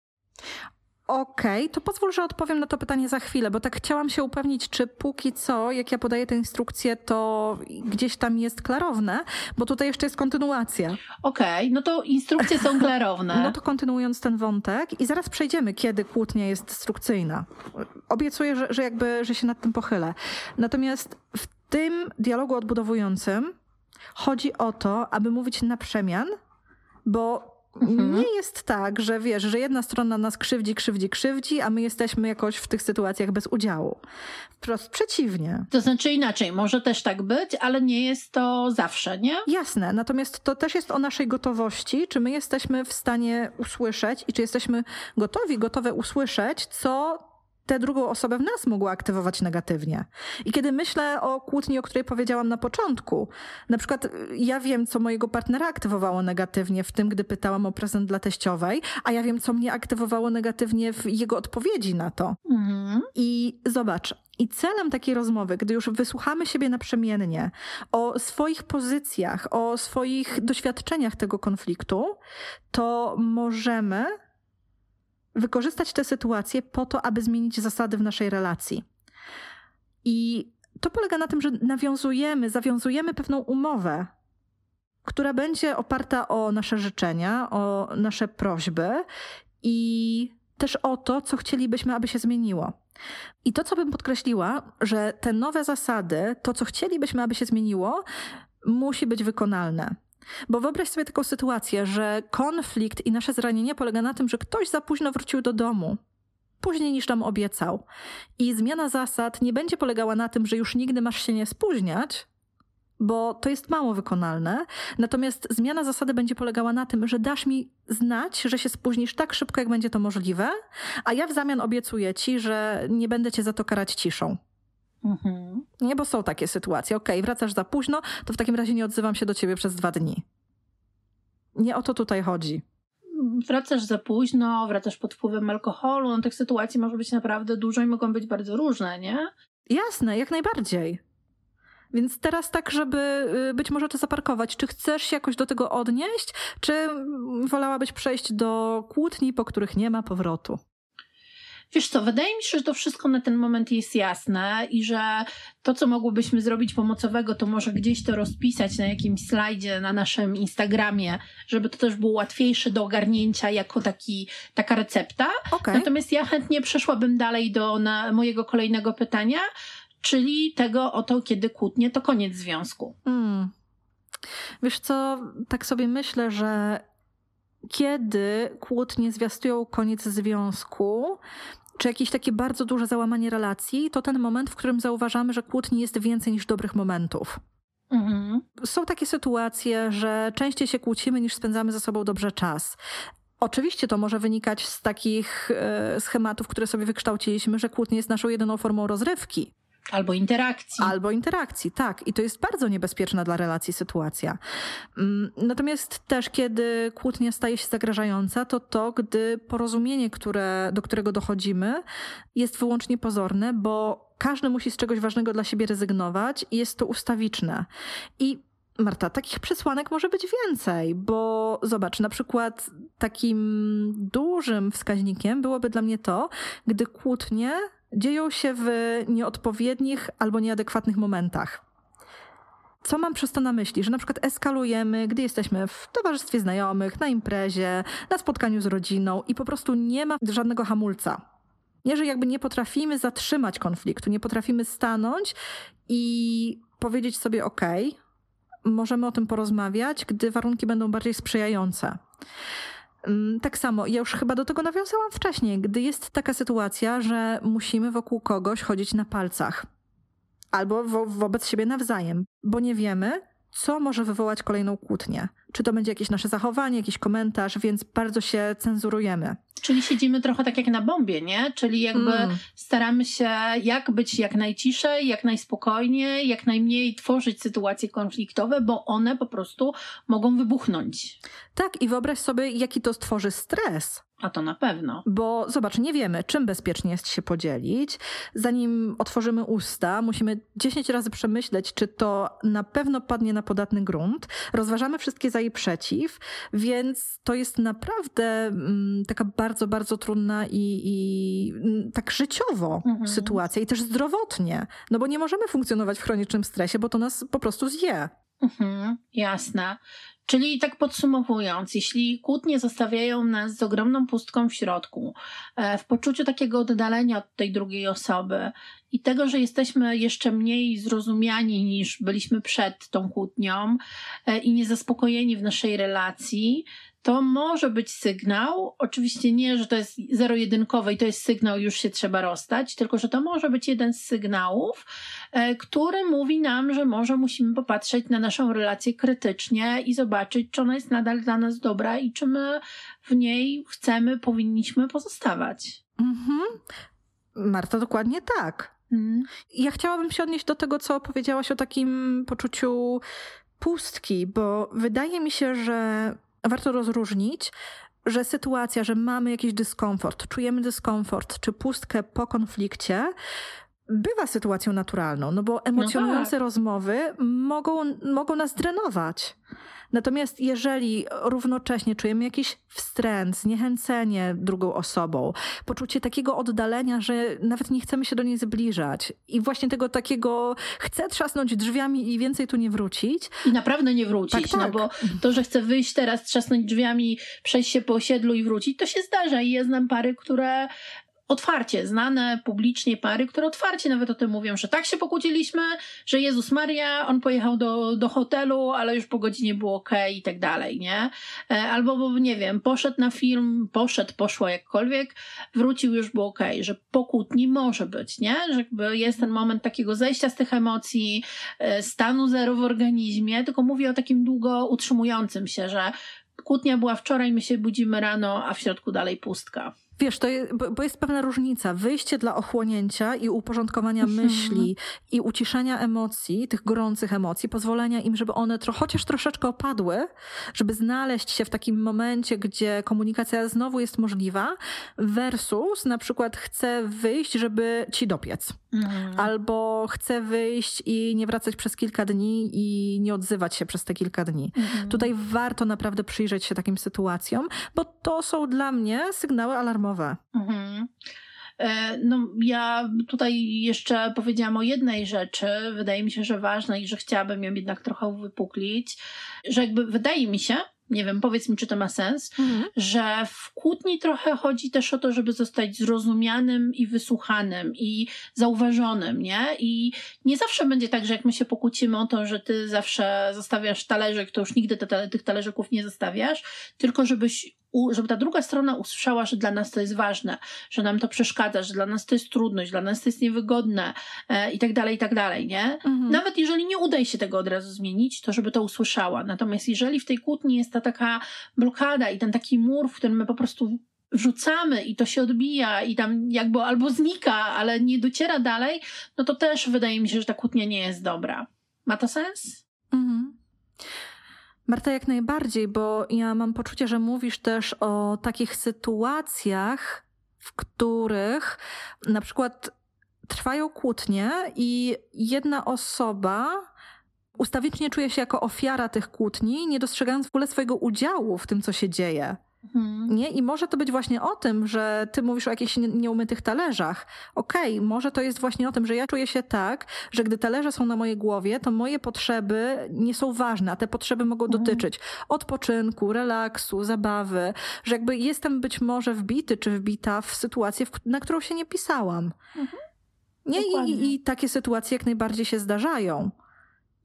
B: Okej, okay, to pozwól, że odpowiem na to pytanie za chwilę, bo tak chciałam się upewnić, czy póki co, jak ja podaję te instrukcje, to gdzieś tam jest klarowne, bo tutaj jeszcze jest kontynuacja.
A: Okej, okay, no to instrukcje są klarowne. <laughs>
B: no to kontynuując ten wątek i zaraz przejdziemy, kiedy kłótnia jest destrukcyjna. Obiecuję, że, że jakby, że się nad tym pochylę. Natomiast w tym dialogu odbudowującym chodzi o to, aby mówić na przemian, bo Mhm. Nie jest tak, że wiesz, że jedna strona nas krzywdzi, krzywdzi, krzywdzi, a my jesteśmy jakoś w tych sytuacjach bez udziału. Wprost przeciwnie.
A: To znaczy inaczej, może też tak być, ale nie jest to zawsze, nie?
B: Jasne, natomiast to też jest o naszej gotowości, czy my jesteśmy w stanie usłyszeć i czy jesteśmy gotowi, gotowe usłyszeć, co tę drugą osobę w nas mogło aktywować negatywnie. I kiedy myślę o kłótni, o której powiedziałam na początku, na przykład y, ja wiem, co mojego partnera aktywowało negatywnie w tym, gdy pytałam o prezent dla teściowej, a ja wiem, co mnie aktywowało negatywnie w jego odpowiedzi na to. Mhm. I zobacz, i celem takiej rozmowy, gdy już wysłuchamy siebie naprzemiennie o swoich pozycjach, o swoich doświadczeniach tego konfliktu, to możemy wykorzystać tę sytuację po to, aby zmienić zasady w naszej relacji. I to polega na tym, że nawiązujemy, zawiązujemy pewną umowę, która będzie oparta o nasze życzenia, o nasze prośby i też o to, co chcielibyśmy, aby się zmieniło. I to, co bym podkreśliła, że te nowe zasady, to, co chcielibyśmy, aby się zmieniło, musi być wykonalne. Bo wyobraź sobie taką sytuację, że konflikt i nasze zranienie polega na tym, że ktoś za późno wrócił do domu. Później niż nam obiecał. I zmiana zasad nie będzie polegała na tym, że już nigdy masz się nie spóźniać, bo to jest mało wykonalne. Natomiast zmiana zasady będzie polegała na tym, że dasz mi znać, że się spóźnisz tak szybko, jak będzie to możliwe, a ja w zamian obiecuję ci, że nie będę cię za to karać ciszą. Mhm. Nie, bo są takie sytuacje. Okej, okay, wracasz za późno, to w takim razie nie odzywam się do ciebie przez dwa dni. Nie o to tutaj chodzi.
A: Wracasz za późno, wracasz pod wpływem alkoholu. No, tych sytuacji może być naprawdę dużo i mogą być bardzo różne, nie?
B: Jasne, jak najbardziej. Więc teraz tak, żeby y, być może to zaparkować. Czy chcesz się jakoś do tego odnieść, czy wolałabyś przejść do kłótni, po których nie ma powrotu?
A: Wiesz co, wydaje mi się, że to wszystko na ten moment jest jasne i że to, co mogłybyśmy zrobić pomocowego, to może gdzieś to rozpisać na jakimś slajdzie na naszym Instagramie, żeby to też było łatwiejsze do ogarnięcia jako taki, taka recepta. Okay. Natomiast ja chętnie przeszłabym dalej do mojego kolejnego pytania, czyli tego o to, kiedy kłótnie, to koniec związku. Hmm.
B: Wiesz co, tak sobie myślę, że kiedy kłótnie zwiastują koniec związku, czy jakieś takie bardzo duże załamanie relacji, to ten moment, w którym zauważamy, że kłótni jest więcej niż dobrych momentów. Mhm. Są takie sytuacje, że częściej się kłócimy niż spędzamy ze sobą dobrze czas. Oczywiście to może wynikać z takich e, schematów, które sobie wykształciliśmy, że kłótnie jest naszą jedyną formą rozrywki.
A: Albo interakcji.
B: Albo interakcji, tak. I to jest bardzo niebezpieczna dla relacji sytuacja. Mm, natomiast też, kiedy kłótnia staje się zagrażająca, to to, gdy porozumienie, które, do którego dochodzimy, jest wyłącznie pozorne, bo każdy musi z czegoś ważnego dla siebie rezygnować i jest to ustawiczne. I Marta, takich przesłanek może być więcej, bo zobacz, na przykład takim dużym wskaźnikiem byłoby dla mnie to, gdy kłótnie dzieją się w nieodpowiednich albo nieadekwatnych momentach. Co mam przez to na myśli? Że na przykład eskalujemy, gdy jesteśmy w towarzystwie znajomych, na imprezie, na spotkaniu z rodziną i po prostu nie ma żadnego hamulca. Nie, że jakby nie potrafimy zatrzymać konfliktu, nie potrafimy stanąć i powiedzieć sobie: OK, możemy o tym porozmawiać, gdy warunki będą bardziej sprzyjające. Tak samo, ja już chyba do tego nawiązałam wcześniej, gdy jest taka sytuacja, że musimy wokół kogoś chodzić na palcach albo wo wobec siebie nawzajem, bo nie wiemy, co może wywołać kolejną kłótnię. Czy to będzie jakieś nasze zachowanie, jakiś komentarz, więc bardzo się cenzurujemy.
A: Czyli siedzimy trochę tak jak na bombie, nie? Czyli jakby mm. staramy się jak być jak najciszej, jak najspokojniej, jak najmniej tworzyć sytuacje konfliktowe, bo one po prostu mogą wybuchnąć.
B: Tak, i wyobraź sobie, jaki to stworzy stres.
A: A to na pewno.
B: Bo zobacz, nie wiemy, czym bezpiecznie jest się podzielić. Zanim otworzymy usta, musimy 10 razy przemyśleć, czy to na pewno padnie na podatny grunt. Rozważamy wszystkie za i przeciw, więc to jest naprawdę mm, taka bardzo, bardzo trudna i, i tak życiowo mhm. sytuacja i też zdrowotnie. No bo nie możemy funkcjonować w chronicznym stresie, bo to nas po prostu zje.
A: Mhm, jasne. Czyli tak podsumowując, jeśli kłótnie zostawiają nas z ogromną pustką w środku, e, w poczuciu takiego oddalenia od tej drugiej osoby i tego, że jesteśmy jeszcze mniej zrozumiani niż byliśmy przed tą kłótnią e, i niezaspokojeni w naszej relacji, to może być sygnał, oczywiście nie, że to jest zero-jedynkowe i to jest sygnał, już się trzeba rozstać, tylko że to może być jeden z sygnałów, e, który mówi nam, że może musimy popatrzeć na naszą relację krytycznie i zobaczyć, czy ona jest nadal dla nas dobra i czy my w niej chcemy, powinniśmy pozostawać. Mhm.
B: Marta, dokładnie tak. Mhm. Ja chciałabym się odnieść do tego, co powiedziałaś o takim poczuciu pustki, bo wydaje mi się, że warto rozróżnić, że sytuacja, że mamy jakiś dyskomfort, czujemy dyskomfort czy pustkę po konflikcie, bywa sytuacją naturalną, no bo emocjonujące no tak. rozmowy mogą, mogą nas drenować. Natomiast jeżeli równocześnie czujemy jakiś wstręt, zniechęcenie drugą osobą, poczucie takiego oddalenia, że nawet nie chcemy się do niej zbliżać i właśnie tego takiego chcę trzasnąć drzwiami i więcej tu nie wrócić.
A: I naprawdę nie wrócić, tak, no tak. no bo to, że chcę wyjść teraz, trzasnąć drzwiami, przejść się po osiedlu i wrócić, to się zdarza i ja znam pary, które otwarcie, znane publicznie pary, które otwarcie nawet o tym mówią, że tak się pokłóciliśmy, że Jezus Maria, on pojechał do, do hotelu, ale już po godzinie było ok i tak dalej, nie? E, albo, nie wiem, poszedł na film, poszedł, poszło jakkolwiek, wrócił, już było ok, że pokłótni może być, nie? Że jakby jest ten moment takiego zejścia z tych emocji, e, stanu zero w organizmie, tylko mówię o takim długo utrzymującym się, że kłótnia była wczoraj, my się budzimy rano, a w środku dalej pustka.
B: Wiesz, to jest, bo jest pewna różnica. Wyjście dla ochłonięcia i uporządkowania mhm. myśli i uciszenia emocji, tych gorących emocji, pozwolenia im, żeby one tro, chociaż troszeczkę opadły, żeby znaleźć się w takim momencie, gdzie komunikacja znowu jest możliwa, versus na przykład chcę wyjść, żeby ci dopiec. Mhm. Albo chcę wyjść i nie wracać przez kilka dni i nie odzywać się przez te kilka dni. Mhm. Tutaj warto naprawdę przyjrzeć się takim sytuacjom, bo to są dla mnie sygnały alarmowe. Mhm.
A: E, no, ja tutaj jeszcze powiedziałam o jednej rzeczy, wydaje mi się, że ważnej i że chciałabym ją jednak trochę uwypuklić, że jakby wydaje mi się, nie wiem, powiedz mi, czy to ma sens, mhm. że w kłótni trochę chodzi też o to, żeby zostać zrozumianym i wysłuchanym i zauważonym, nie? I nie zawsze będzie tak, że jak my się pokłócimy o to, że ty zawsze zostawiasz talerzyk, to już nigdy te, tych talerzyków nie zostawiasz, tylko żebyś żeby ta druga strona usłyszała, że dla nas to jest ważne, że nam to przeszkadza, że dla nas to jest trudność, dla nas to jest niewygodne e, i tak dalej, i tak dalej, nie? Mhm. Nawet jeżeli nie uda się tego od razu zmienić, to żeby to usłyszała. Natomiast jeżeli w tej kłótni jest ta taka blokada i ten taki mur, w którym my po prostu wrzucamy i to się odbija i tam jakby albo znika, ale nie dociera dalej, no to też wydaje mi się, że ta kłótnia nie jest dobra. Ma to sens? Mhm.
B: Marta, jak najbardziej, bo ja mam poczucie, że mówisz też o takich sytuacjach, w których na przykład trwają kłótnie i jedna osoba ustawicznie czuje się jako ofiara tych kłótni, nie dostrzegając w ogóle swojego udziału w tym, co się dzieje. Mhm. Nie? I może to być właśnie o tym, że ty mówisz o jakichś nieumytych talerzach. Okej, okay, może to jest właśnie o tym, że ja czuję się tak, że gdy talerze są na mojej głowie, to moje potrzeby nie są ważne, a te potrzeby mogą mhm. dotyczyć odpoczynku, relaksu, zabawy, że jakby jestem być może wbity czy wbita w sytuację, na którą się nie pisałam. Mhm. Nie? I, I takie sytuacje jak najbardziej się zdarzają.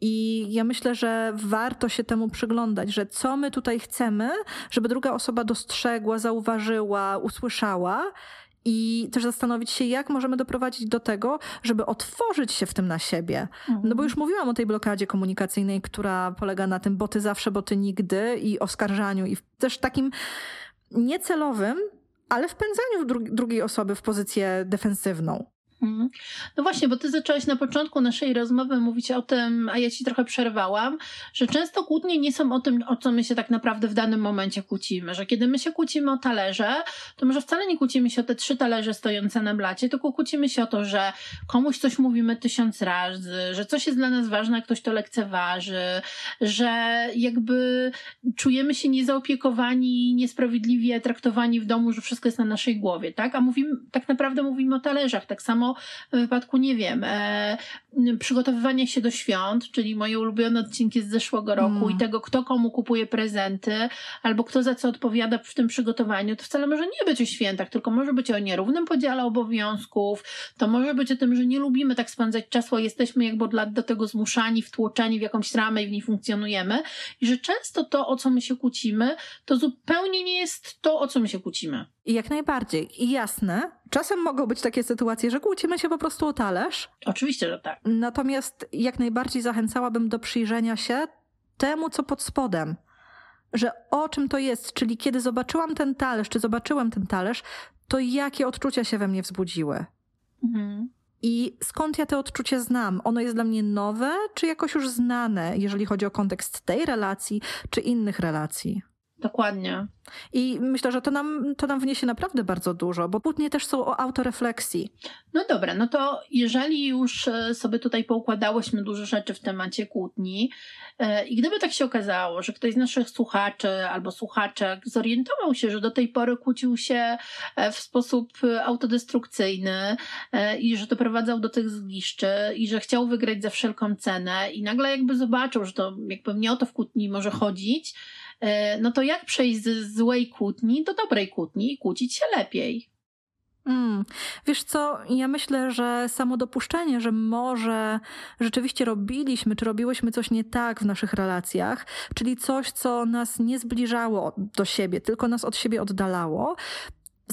B: I ja myślę, że warto się temu przyglądać, że co my tutaj chcemy, żeby druga osoba dostrzegła, zauważyła, usłyszała. I też zastanowić się, jak możemy doprowadzić do tego, żeby otworzyć się w tym na siebie. No bo mhm. już mówiłam o tej blokadzie komunikacyjnej, która polega na tym boty zawsze, boty nigdy i oskarżaniu i też takim niecelowym, ale wpędzaniu dru drugiej osoby w pozycję defensywną.
A: Mhm. No właśnie, bo ty zaczęłaś na początku naszej rozmowy mówić o tym, a ja ci trochę przerwałam, że często kłótnie nie są o tym, o co my się tak naprawdę w danym momencie kłócimy. Że kiedy my się kłócimy o talerze, to może wcale nie kłócimy się o te trzy talerze stojące na blacie, tylko kłócimy się o to, że komuś coś mówimy tysiąc razy, że coś jest dla nas ważne, a ktoś to lekceważy, że jakby czujemy się niezaopiekowani, niesprawiedliwie traktowani w domu, że wszystko jest na naszej głowie, tak? A mówimy, tak naprawdę mówimy o talerzach. Tak samo w wypadku, nie wiem, e, przygotowywania się do świąt, czyli moje ulubione odcinki z zeszłego roku mm. i tego, kto komu kupuje prezenty, albo kto za co odpowiada w tym przygotowaniu, to wcale może nie być o świętach, tylko może być o nierównym podziale obowiązków, to może być o tym, że nie lubimy tak spędzać czasu, a jesteśmy jakby od lat do tego zmuszani, wtłoczeni w jakąś ramę i w niej funkcjonujemy i że często to, o co my się kłócimy, to zupełnie nie jest to, o co my się kłócimy.
B: I jak najbardziej. I jasne, czasem mogą być takie sytuacje, że kłócimy się po prostu o talerz.
A: Oczywiście, że tak.
B: Natomiast jak najbardziej zachęcałabym do przyjrzenia się temu, co pod spodem. Że o czym to jest, czyli kiedy zobaczyłam ten talerz, czy zobaczyłem ten talerz, to jakie odczucia się we mnie wzbudziły. Mhm. I skąd ja te odczucie znam? Ono jest dla mnie nowe, czy jakoś już znane, jeżeli chodzi o kontekst tej relacji, czy innych relacji?
A: Dokładnie.
B: I myślę, że to nam, to nam wniesie naprawdę bardzo dużo, bo kłótnie też są o autorefleksji.
A: No dobra, no to jeżeli już e, sobie tutaj poukładałyśmy dużo rzeczy w temacie kłótni e, i gdyby tak się okazało, że ktoś z naszych słuchaczy albo słuchaczek zorientował się, że do tej pory kłócił się e, w sposób autodestrukcyjny i że doprowadzał do tych zgliszczy i że chciał wygrać za wszelką cenę i nagle jakby zobaczył, że to jakby nie o to w kłótni może chodzić, no to jak przejść z złej kłótni do dobrej kłótni i kłócić się lepiej?
B: Mm. Wiesz co, ja myślę, że samo dopuszczenie, że może rzeczywiście robiliśmy, czy robiłyśmy coś nie tak w naszych relacjach, czyli coś, co nas nie zbliżało do siebie, tylko nas od siebie oddalało,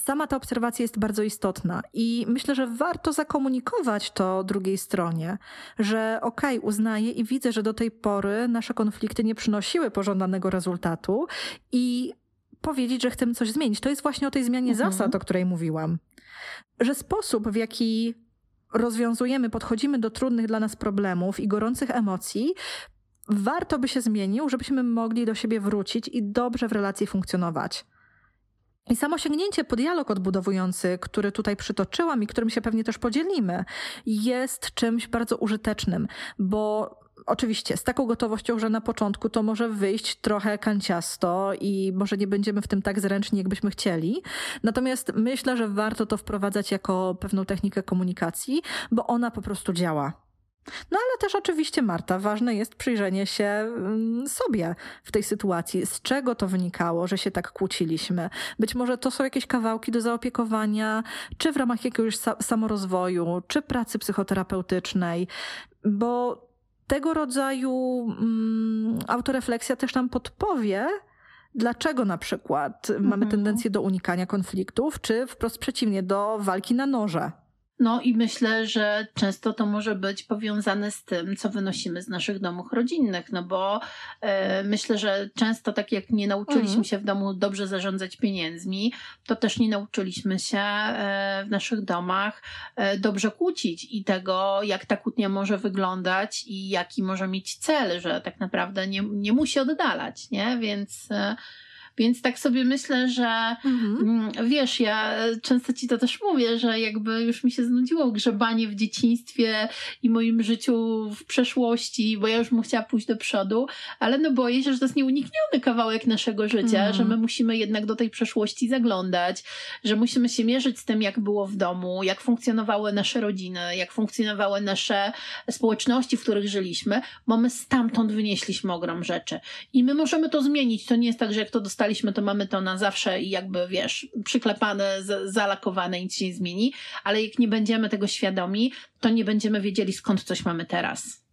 B: sama ta obserwacja jest bardzo istotna i myślę, że warto zakomunikować to drugiej stronie, że okej, okay, uznaję i widzę, że do tej pory nasze konflikty nie przynosiły pożądanego rezultatu i powiedzieć, że chcemy coś zmienić. To jest właśnie o tej zmianie mhm. zasad, o której mówiłam. Że sposób, w jaki rozwiązujemy, podchodzimy do trudnych dla nas problemów i gorących emocji, warto by się zmienił, żebyśmy mogli do siebie wrócić i dobrze w relacji funkcjonować. I samo sięgnięcie po dialog odbudowujący, który tutaj przytoczyłam i którym się pewnie też podzielimy, jest czymś bardzo użytecznym, bo oczywiście z taką gotowością, że na początku to może wyjść trochę kanciasto i może nie będziemy w tym tak zręczni, jakbyśmy chcieli. Natomiast myślę, że warto to wprowadzać jako pewną technikę komunikacji, bo ona po prostu działa. No ale też oczywiście, Marta, ważne jest przyjrzenie się mm, sobie w tej sytuacji. Z czego to wynikało, że się tak kłóciliśmy? Być może to są jakieś kawałki do zaopiekowania, czy w ramach jakiegoś samorozwoju, czy pracy psychoterapeutycznej, bo tego rodzaju mm, autorefleksja też nam podpowie, dlaczego na przykład mhm. mamy tendencję do unikania konfliktów, czy wprost przeciwnie, do walki na noże.
A: No i myślę, że często to może być powiązane z tym, co wynosimy z naszych domów rodzinnych, no bo e, myślę, że często tak jak nie nauczyliśmy mhm. się w domu dobrze zarządzać pieniędzmi, to też nie nauczyliśmy się e, w naszych domach e, dobrze kłócić i tego, jak ta kłótnia może wyglądać i jaki może mieć cel, że tak naprawdę nie, nie musi oddalać, nie? Więc e, więc tak sobie myślę, że mhm. Mm, wiesz, ja często ci to też mówię, że jakby już mi się znudziło grzebanie w dzieciństwie i moim życiu w przeszłości, bo ja już bym chciała pójść do przodu, ale no boję się, że to jest nieunikniony kawałek naszego życia, mhm. że my musimy jednak do tej przeszłości zaglądać, że musimy się mierzyć z tym, jak było w domu, jak funkcjonowały nasze rodziny, jak funkcjonowały nasze społeczności, w których żyliśmy, bo my stamtąd wynieśliśmy ogrom rzeczy. I my możemy to zmienić. To nie jest tak, że jak to dostaliśmy dostaliśmy, to mamy to na zawsze i jakby, wiesz, przyklepane, zalakowane, nic się nie zmieni, ale jak nie będziemy tego świadomi, to nie będziemy wiedzieli skąd coś mamy teraz.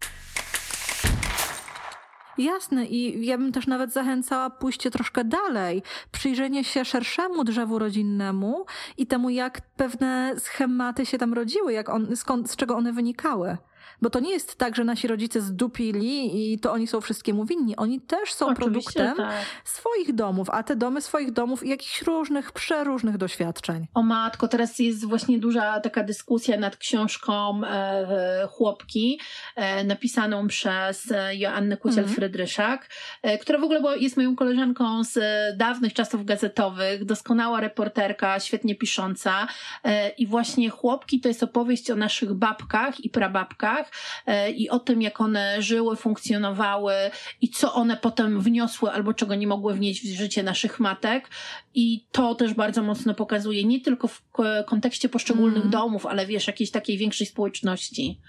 B: Jasne i ja bym też nawet zachęcała pójście troszkę dalej, przyjrzenie się szerszemu drzewu rodzinnemu i temu, jak pewne schematy się tam rodziły, jak on, skąd, z czego one wynikały. Bo to nie jest tak, że nasi rodzice zdupili i to oni są wszystkiemu winni. Oni też są Oczywiście, produktem tak. swoich domów, a te domy swoich domów i jakichś różnych, przeróżnych doświadczeń.
A: O matko, teraz jest właśnie duża taka dyskusja nad książką e, Chłopki, e, napisaną przez Joannę Kuciel-Frydryszak, e, która w ogóle jest moją koleżanką z dawnych czasów gazetowych, doskonała reporterka, świetnie pisząca e, i właśnie Chłopki to jest opowieść o naszych babkach i prababkach, E, i o tym, jak one żyły, funkcjonowały i co one potem wniosły albo czego nie mogły wnieść w życie naszych matek. I to też bardzo mocno pokazuje, nie tylko w kontekście poszczególnych mm. domów, ale wiesz, jakiejś takiej większej społeczności.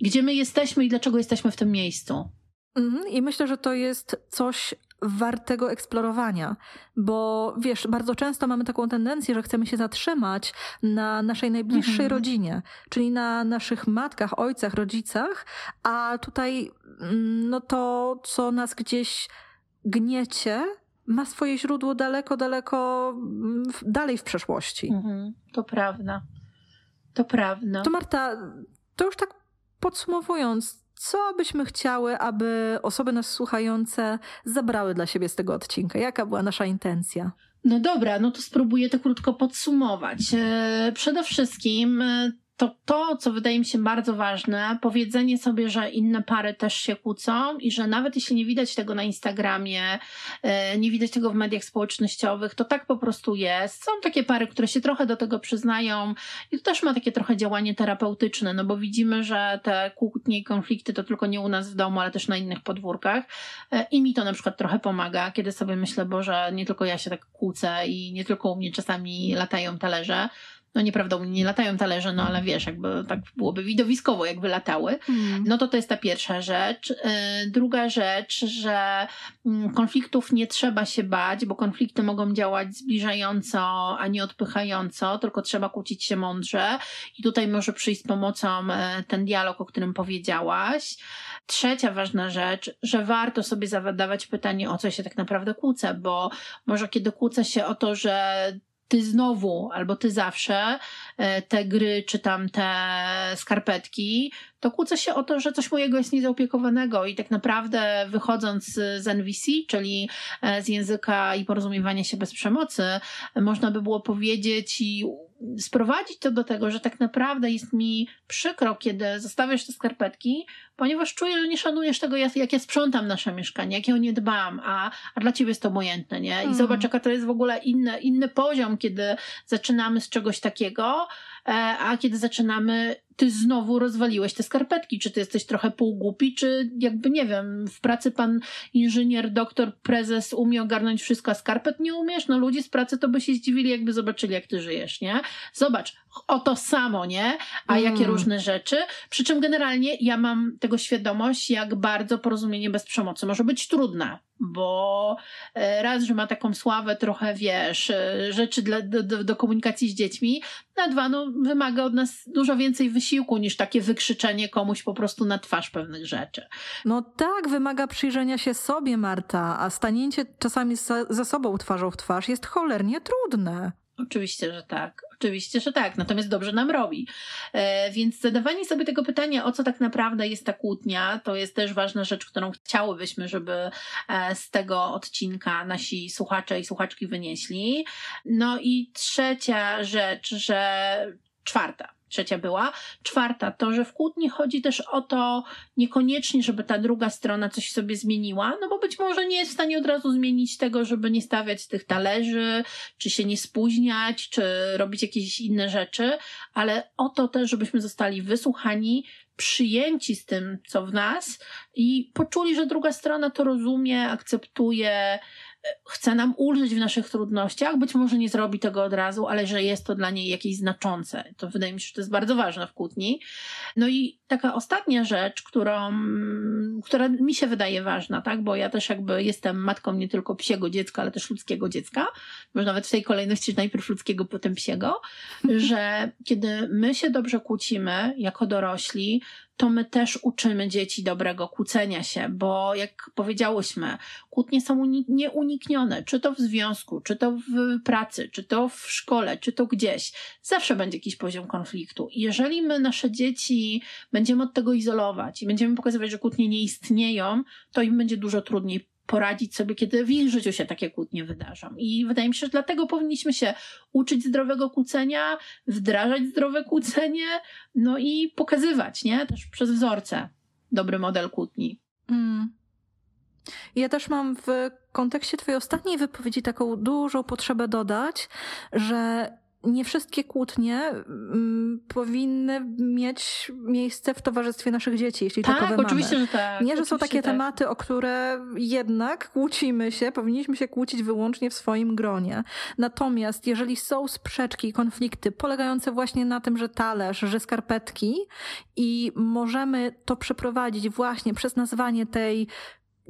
A: Gdzie my jesteśmy i dlaczego jesteśmy w tym miejscu.
B: Mm, I myślę, że to jest coś wartego eksplorowania, bo wiesz, bardzo często mamy taką tendencję, że chcemy się zatrzymać na naszej najbliższej mhm. rodzinie, czyli na naszych matkach, ojcach, rodzicach, a tutaj mm, no to, co nas gdzieś gniecie, ma swoje źródło daleko, daleko mm, dalej w przeszłości. Mhm.
A: To prawda. To prawda.
B: To Marta, to już tak podsumowując, co byśmy chciały, aby osoby nas słuchające zabrały dla siebie z tego odcinka? Jaka była nasza intencja?
A: No dobra, no to spróbuję to krótko podsumować. E, przede wszystkim e, to to, co wydaje mi się bardzo ważne, powiedzenie sobie, że inne pary też się kłócą i że nawet jeśli nie widać tego na Instagramie, e, nie widać tego w mediach społecznościowych, to tak po prostu jest. Są takie pary, które się trochę do tego przyznają i to też ma takie trochę działanie terapeutyczne, no bo widzimy, że te kłótnie i konflikty to tylko nie u nas w domu, ale też na innych podwórkach e, i mi to na przykład trochę pomaga, kiedy sobie myślę, Boże, nie tylko ja się tak kłócę i nie tylko u mnie czasami latają talerze, no nieprawda, nie latają talerze, no ale wiesz, jakby tak byłoby widowiskowo, jakby latały, hmm. no to to jest ta pierwsza rzecz. Y, druga rzecz, że mm, konfliktów nie trzeba się bać, bo konflikty mogą działać zbliżająco, a nie odpychająco, tylko trzeba kłócić się mądrze i tutaj może przyjść z pomocą e, ten dialog, o którym powiedziałaś. Trzecia ważna rzecz, że warto sobie zadawać pytanie, o co się tak naprawdę kłócę, bo może kiedy kłócę się o to, że ty znowu albo ty zawsze te gry czy tam te skarpetki, to kłócę się o to, że coś mojego jest niezaopiekowanego i tak naprawdę wychodząc z NVC, czyli e, z języka i porozumiewania się bez przemocy, można by było powiedzieć i sprowadzić to do tego, że tak naprawdę jest mi przykro, kiedy zostawiasz te skarpetki, ponieważ czuję, że nie szanujesz tego, jak ja sprzątam nasze mieszkanie, jak ja o nie dbam, a, a dla ciebie jest to obojętne, nie? I mm. zobacz, jaka to jest w ogóle inny, inny poziom, kiedy zaczynamy z czegoś takiego, e, a kiedy zaczynamy ty znowu rozwaliłeś te skarpetki. Czy ty jesteś trochę półgłupi, czy jakby nie wiem, w pracy pan inżynier, doktor, prezes umie ogarnąć wszystko, a skarpet nie umiesz? No ludzie z pracy to by się zdziwili, jakby zobaczyli, jak ty żyjesz, nie? Zobacz, o to samo, nie? A jakie mm. różne rzeczy. Przy czym generalnie ja mam tego świadomość, jak bardzo porozumienie bez przemocy może być trudne bo e, raz, że ma taką sławę trochę, wiesz, e, rzeczy dla, do, do, komunikacji z dziećmi, a dwa, no, wymaga od nas dużo więcej wysiłku niż takie wykrzyczenie komuś po prostu na twarz pewnych rzeczy.
B: No tak, wymaga przyjrzenia się sobie, Marta, a stanięcie czasami za, za sobą twarzą w twarz jest cholernie trudne.
A: Oczywiście, że tak. Oczywiście, że tak. Natomiast dobrze nam robi. E, więc zadawanie sobie tego pytania, o co tak naprawdę jest ta kłótnia, to jest też ważna rzecz, którą chciałybyśmy, żeby e, z tego odcinka nasi słuchacze i słuchaczki wynieśli. No i trzecia rzecz, że czwarta trzecia była. Czwarta to, że w kłótni chodzi też o to niekoniecznie, żeby ta druga strona coś sobie zmieniła, no bo być może nie jest w stanie od razu zmienić tego, żeby nie stawiać tych talerzy, czy się nie spóźniać, czy robić jakieś inne rzeczy, ale o to też, żebyśmy zostali wysłuchani, przyjęci z tym, co w nas i poczuli, że druga strona to rozumie, akceptuje, chce nam ulżyć w naszych trudnościach, być może nie zrobi tego od razu, ale że jest to dla niej jakieś znaczące. To wydaje mi się, że to jest bardzo ważne w kłótni. No i taka ostatnia rzecz, którą, która mi się wydaje ważna, tak, bo ja też jakby jestem matką nie tylko psiego dziecka, ale też ludzkiego dziecka, może nawet w tej kolejności, że najpierw ludzkiego, potem psiego, <laughs> że kiedy my się dobrze kłócimy jako dorośli, to my też uczymy dzieci dobrego kłócenia się, bo jak powiedziałyśmy, kłótnie są nieuniknione, czy to w związku, czy to w pracy, czy to w szkole, czy to gdzieś. Zawsze będzie jakiś poziom konfliktu. Jeżeli my nasze dzieci będziemy od tego izolować i będziemy pokazywać, że kłótnie nie istnieją, to im będzie dużo trudniej poradzić sobie, kiedy w ich życiu się takie kłótnie wydarzą. I wydaje mi się, że dlatego powinniśmy się uczyć zdrowego kłócenia, wdrażać zdrowe kłócenie, no i pokazywać, nie? Też przez wzorce dobry model kłótni. Mm.
B: Ja też mam w kontekście Twojej ostatniej wypowiedzi taką dużą potrzebę dodać, że nie wszystkie kłótnie mm, powinny mieć miejsce w towarzystwie naszych dzieci, jeśli
A: tak,
B: takowe
A: oczywiście,
B: mamy.
A: Że tak.
B: Nie,
A: że
B: są takie
A: tak.
B: tematy, o które jednak kłócimy się, powinniśmy się kłócić wyłącznie w swoim gronie. Natomiast jeżeli są sprzeczki, konflikty polegające właśnie na tym, że talerz, że skarpetki i możemy to przeprowadzić właśnie przez nazwanie tej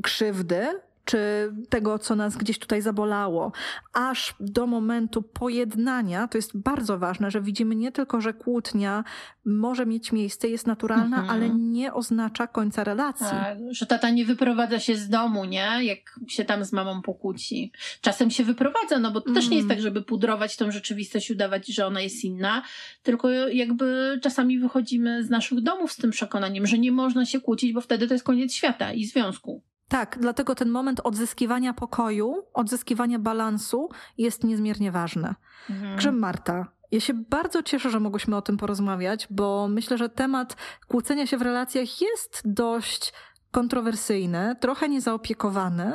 B: krzywdy, czy tego, co nas gdzieś tutaj zabolało, aż do momentu pojednania, to jest bardzo ważne, że widzimy nie tylko, że kłótnia może mieć miejsce, jest naturalna, mhm. ale nie oznacza końca relacji. Tak,
A: że tata nie wyprowadza się z domu, nie? Jak się tam z mamą pokłóci. Czasem się wyprowadza, no bo to też nie jest mhm. tak, żeby pudrować tą rzeczywistość, udawać, że ona jest inna, tylko jakby czasami wychodzimy z naszych domów z tym przekonaniem, że nie można się kłócić, bo wtedy to jest koniec świata i związku.
B: Tak, dlatego ten moment odzyskiwania pokoju, odzyskiwania balansu jest niezmiernie ważny. Mhm. Grze Marta, ja się bardzo cieszę, że mogłyśmy o tym porozmawiać, bo myślę, że temat kłócenia się w relacjach jest dość kontrowersyjny, trochę niezaopiekowany,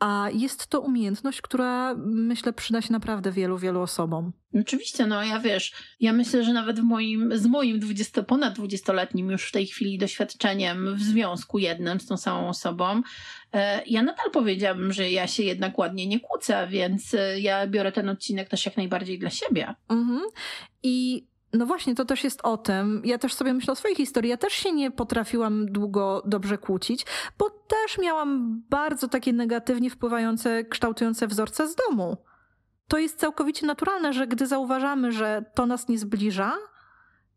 B: a jest to umiejętność, która myślę przyda się naprawdę wielu, wielu osobom.
A: Oczywiście, no ja wiesz, ja myślę, że nawet w moim, z moim 20, ponad 20-letnim już w tej chwili doświadczeniem w związku jednym z tą samą osobą, e, ja nadal powiedziałabym, że ja się jednak ładnie nie kłócę, więc e, ja biorę ten odcinek też jak najbardziej dla siebie.
B: Mhm. I no właśnie, to też jest o tym. Ja też sobie myślę o swojej historii. Ja też się nie potrafiłam długo dobrze kłócić, bo też miałam bardzo takie negatywnie wpływające, kształtujące wzorce z domu. To jest całkowicie naturalne, że gdy zauważamy, że to nas nie zbliża,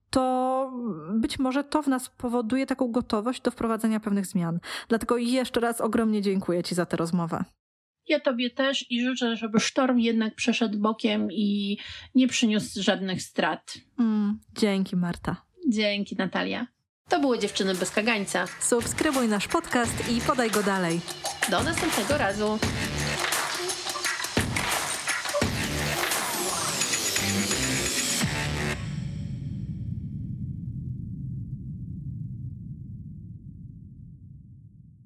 B: to być może to w nas powoduje taką gotowość do wprowadzenia pewnych zmian. Dlatego jeszcze raz ogromnie dziękuję Ci za tę rozmowę.
A: Ja tobie też i życzę, żeby sztorm jednak przeszedł bokiem i nie przyniósł żadnych strat.
B: Mm, dzięki, Marta.
A: Dzięki, Natalia. To były Dziewczyny bez kagańca.
B: Subskrybuj nasz podcast i podaj go dalej.
A: Do następnego razu.